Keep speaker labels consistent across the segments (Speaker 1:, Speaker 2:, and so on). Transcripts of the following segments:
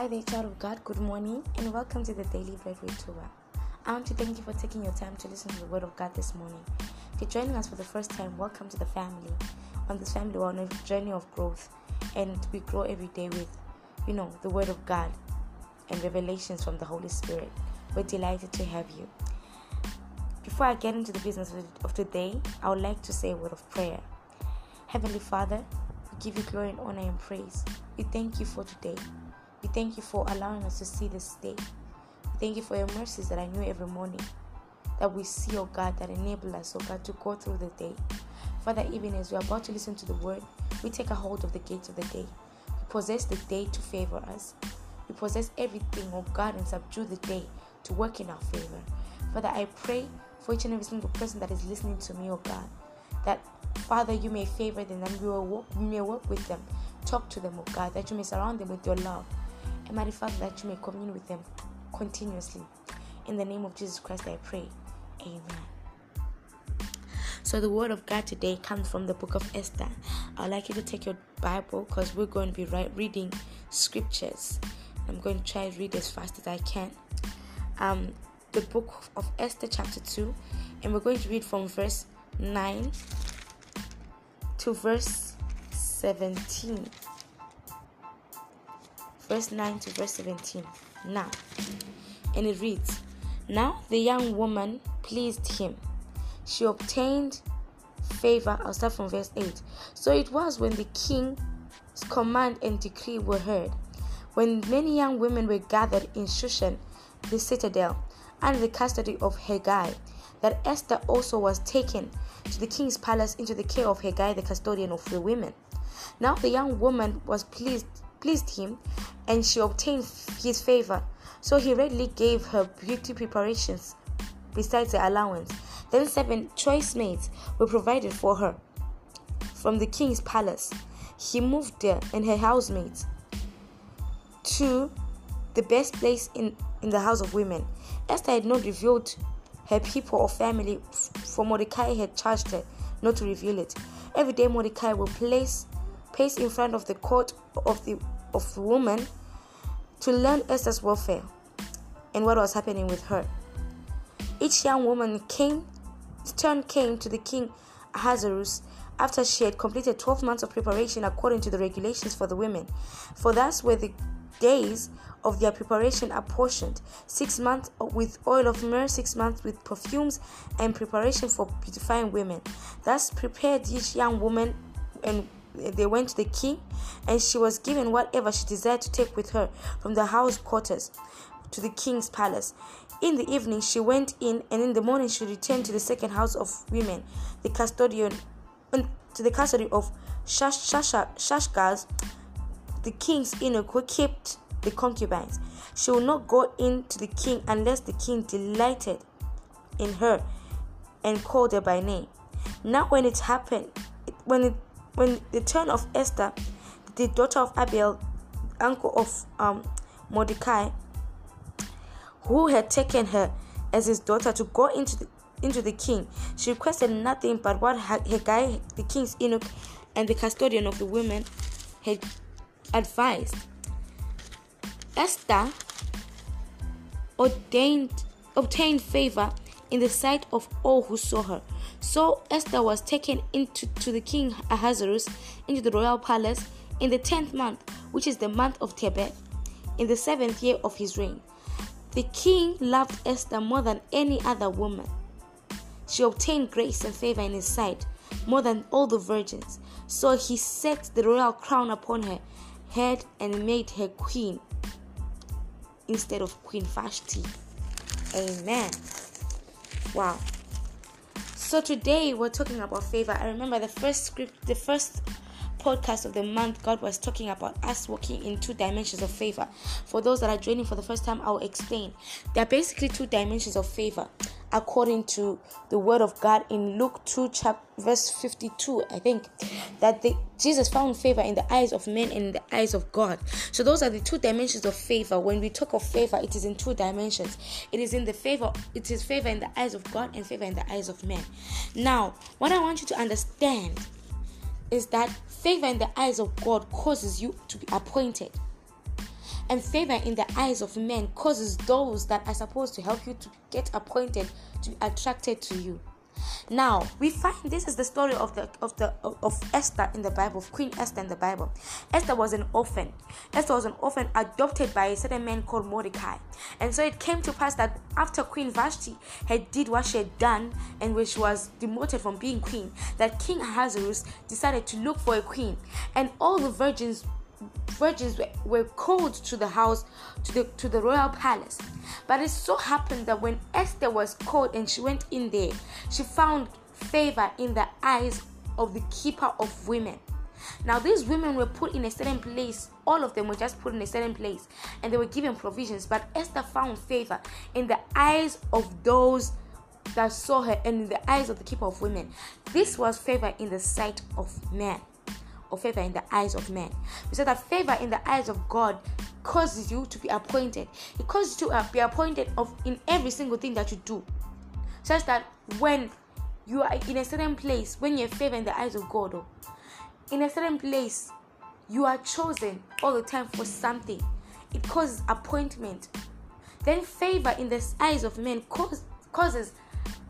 Speaker 1: Hi there, child of God. Good morning, and welcome to the Daily Bread with Tuba. I want to thank you for taking your time to listen to the Word of God this morning. If you're joining us for the first time, welcome to the family. On this family, we're on a journey of growth, and we grow every day with, you know, the Word of God and revelations from the Holy Spirit. We're delighted to have you. Before I get into the business of today, I would like to say a word of prayer. Heavenly Father, we give you glory and honor and praise. We thank you for today. We thank you for allowing us to see this day. We thank you for your mercies that I knew every morning. That we see, oh God, that enable us, oh God, to go through the day. Father, even as we're about to listen to the word, we take a hold of the gates of the day. We possess the day to favor us. We possess everything, oh God, and subdue the day to work in our favor. Father, I pray for each and every single person that is listening to me, oh God, that Father, you may favor them and we walk, we may work with them. Talk to them, oh God, that you may surround them with your love. Father, that you may commune with them continuously. In the name of Jesus Christ, I pray. Amen. So, the word of God today comes from the book of Esther. I'd like you to take your Bible because we're going to be right, reading scriptures. I'm going to try to read as fast as I can. Um, the book of Esther, chapter 2, and we're going to read from verse 9 to verse 17 verse 9 to verse 17. Now, and it reads Now the young woman pleased him. She obtained favor. I'll start from verse 8. So it was when the king's command and decree were heard, when many young women were gathered in Shushan, the citadel, under the custody of Hegai, that Esther also was taken to the king's palace into the care of Hegai, the custodian of the women. Now the young woman was pleased pleased him, and she obtained his favor. So he readily gave her beauty preparations besides the allowance. Then seven choice maids were provided for her from the king's palace. He moved her and her housemaids to the best place in, in the house of women. Esther had not revealed her people or family, for Mordecai had charged her not to reveal it. Every day Mordecai will place pace in front of the court of the of the woman to learn Esther's welfare and what was happening with her. Each young woman came turn came to the king Ahasuerus after she had completed 12 months of preparation according to the regulations for the women. For thus were the days of their preparation apportioned six months with oil of myrrh, six months with perfumes and preparation for beautifying women. Thus prepared each young woman and they went to the king, and she was given whatever she desired to take with her from the house quarters to the king's palace. In the evening, she went in, and in the morning, she returned to the second house of women, the custodian, um, to the custody of Shashgaz, the king's eunuch who kept the concubines. She will not go in to the king unless the king delighted in her and called her by name. Now, when it happened, when it when the turn of Esther, the daughter of Abihail, uncle of um, Mordecai, who had taken her as his daughter to go into the, into the king, she requested nothing but what Hegai, the king's eunuch, and the custodian of the women had advised. Esther ordained, obtained favor in the sight of all who saw her. So Esther was taken into to the king Ahasuerus into the royal palace in the tenth month, which is the month of Tebet, in the seventh year of his reign. The king loved Esther more than any other woman. She obtained grace and favor in his sight more than all the virgins. So he set the royal crown upon her head and made her queen instead of Queen Vashti. Amen. Wow. So today we're talking about favor. I remember the first script, the first podcast of the month, God was talking about us walking in two dimensions of favor. For those that are joining for the first time, I'll explain. There are basically two dimensions of favor according to the word of God in Luke 2 chapter verse 52 I think that the, Jesus found favor in the eyes of men and in the eyes of God. So those are the two dimensions of favor. When we talk of favor it is in two dimensions. It is in the favor it is favor in the eyes of God and favor in the eyes of men. Now what I want you to understand is that favor in the eyes of God causes you to be appointed and favor in the eyes of men causes those that are supposed to help you to get appointed to be attracted to you. Now we find this is the story of the of the of Esther in the Bible, of Queen Esther in the Bible. Esther was an orphan. Esther was an orphan adopted by a certain man called Mordecai. And so it came to pass that after Queen Vashti had did what she had done and which was demoted from being queen, that King Ahasuerus decided to look for a queen, and all the virgins virgins were, were called to the house to the to the royal palace. But it so happened that when esther was called and she went in there she found favor in the eyes of the keeper of women. Now these women were put in a certain place. All of them were just put in a certain place and they were given provisions. But esther found favor in the eyes of those that saw her and in the eyes of the keeper of women. This was favor in the sight of man or favor in the eyes of men. We said that favor in the eyes of God causes you to be appointed. It causes you to be appointed of in every single thing that you do, such that when you are in a certain place, when you're favor in the eyes of God, or in a certain place, you are chosen all the time for something. It causes appointment. Then favor in the eyes of men cause, causes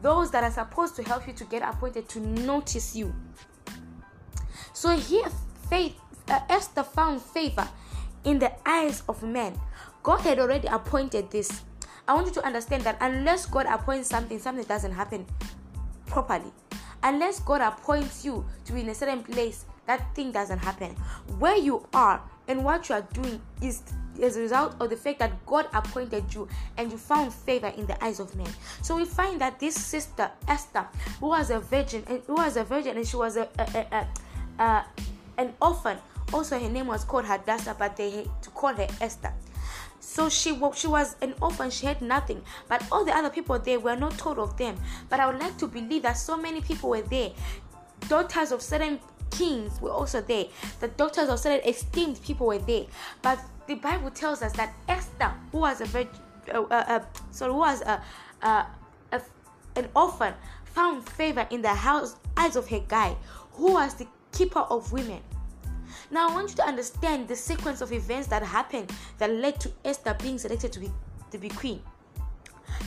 Speaker 1: those that are supposed to help you to get appointed to notice you. So here, faith, uh, Esther found favor in the eyes of men. God had already appointed this. I want you to understand that unless God appoints something, something doesn't happen properly. Unless God appoints you to be in a certain place, that thing doesn't happen. Where you are and what you are doing is as a result of the fact that God appointed you and you found favor in the eyes of men. So we find that this sister Esther, who was a virgin, and who was a virgin, and she was a, a, a, a uh, an orphan. Also, her name was called Hadassah, but they to call her Esther. So she she was an orphan. She had nothing, but all the other people there were not told of them. But I would like to believe that so many people were there. Daughters of certain kings were also there. The daughters of certain esteemed people were there. But the Bible tells us that Esther, who was a virgin, uh, uh, uh, sorry, who was a, a, an orphan, found favor in the house eyes of Hegai, who was the keeper of women. Now, I want you to understand the sequence of events that happened that led to Esther being selected to be, to be queen.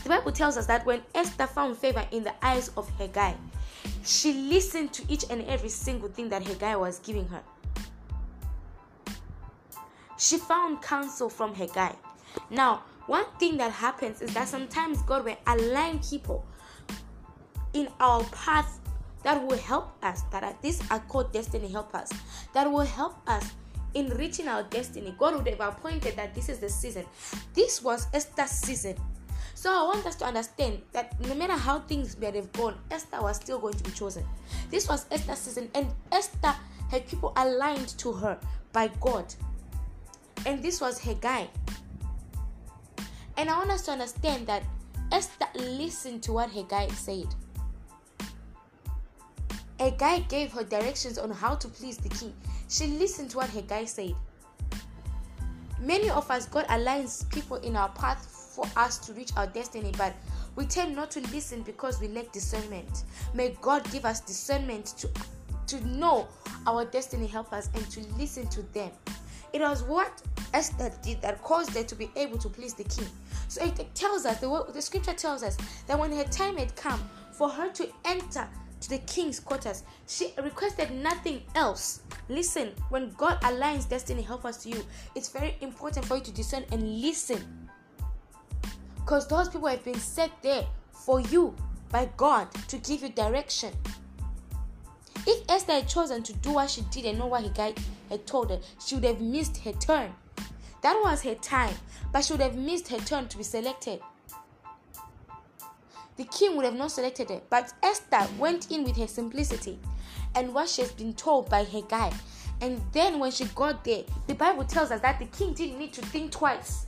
Speaker 1: The Bible tells us that when Esther found favor in the eyes of Hegai, she listened to each and every single thing that Hegai was giving her. She found counsel from Hegai. Now, one thing that happens is that sometimes God will align people in our path that will help us, that these are called destiny helpers, that will help us in reaching our destiny. God would have appointed that this is the season. This was Esther's season. So I want us to understand that no matter how things may have gone, Esther was still going to be chosen. This was Esther's season, and Esther had people aligned to her by God. And this was Hegai. And I want us to understand that Esther listened to what Hegai said Hegai gave her directions on how to please the king. She listened to what Hegai said. Many of us, God aligns people in our path for us to reach our destiny, but we tend not to listen because we lack discernment. May God give us discernment to, to know our destiny helpers and to listen to them. It was what Esther did that caused her to be able to please the king. So it tells us, the, the scripture tells us that when her time had come for her to enter to the king's quarters. She requested nothing else. Listen, when God aligns destiny helpers to you, it's very important for you to discern and listen. Because those people have been set there for you by God to give you direction. If Esther had chosen to do what she did and know what he had told her, she would have missed her turn. That was her time, but she would have missed her turn to be selected the king would have not selected her. But Esther went in with her simplicity and what she has been told by Hegai. And then when she got there, the Bible tells us that the king didn't need to think twice.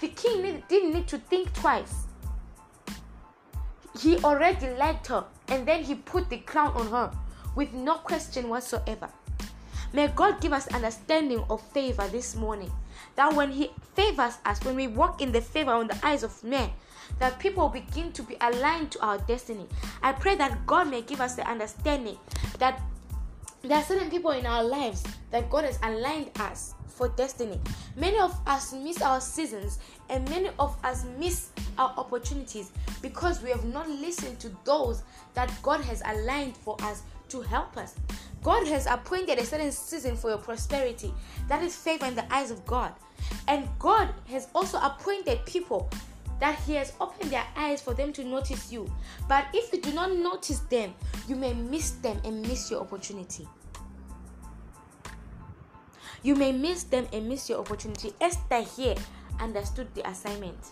Speaker 1: The king didn't need to think twice. He already liked her, and then he put the crown on her with no question whatsoever. May God give us understanding of favor this morning. That when He favors us, when we walk in the favor on the eyes of men, that people begin to be aligned to our destiny. I pray that God may give us the understanding that there are certain people in our lives that God has aligned us for destiny. Many of us miss our seasons and many of us miss our opportunities because we have not listened to those that God has aligned for us to help us. God has appointed a certain season for your prosperity. That is favor in the eyes of God. And God has also appointed people that He has opened their eyes for them to notice you. But if you do not notice them, you may miss them and miss your opportunity. You may miss them and miss your opportunity. Esther here understood the assignment.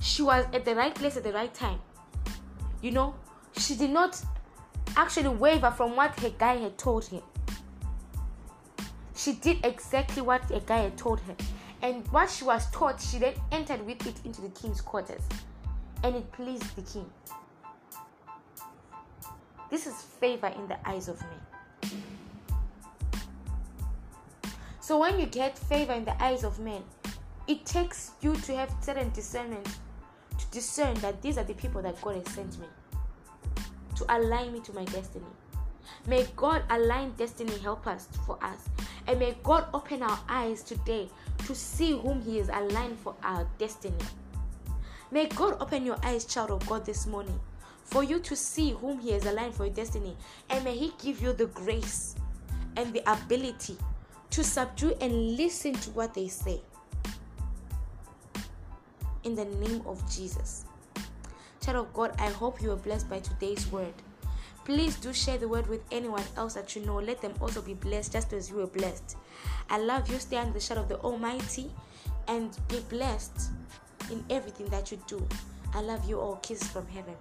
Speaker 1: She was at the right place at the right time. You know, she did not actually waver from what Hegai had told him. She did exactly what Hegai had told her. And what she was taught, she then entered with it into the king's quarters. And it pleased the king. This is favor in the eyes of men. So when you get favor in the eyes of men, it takes you to have certain discernment to discern that these are the people that God has sent me to align me to my destiny. May God align destiny help us for us. And may God open our eyes today to see whom He is aligned for our destiny. May God open your eyes, child of God, this morning for you to see whom He has aligned for your destiny. And may He give you the grace and the ability to subdue and listen to what they say. In the name of Jesus. Child of God, I hope you are blessed by today's word. Please do share the word with anyone else that you know. Let them also be blessed just as you were blessed. I love you. Stay under the shadow of the Almighty and be blessed in everything that you do. I love you all. Kisses from heaven.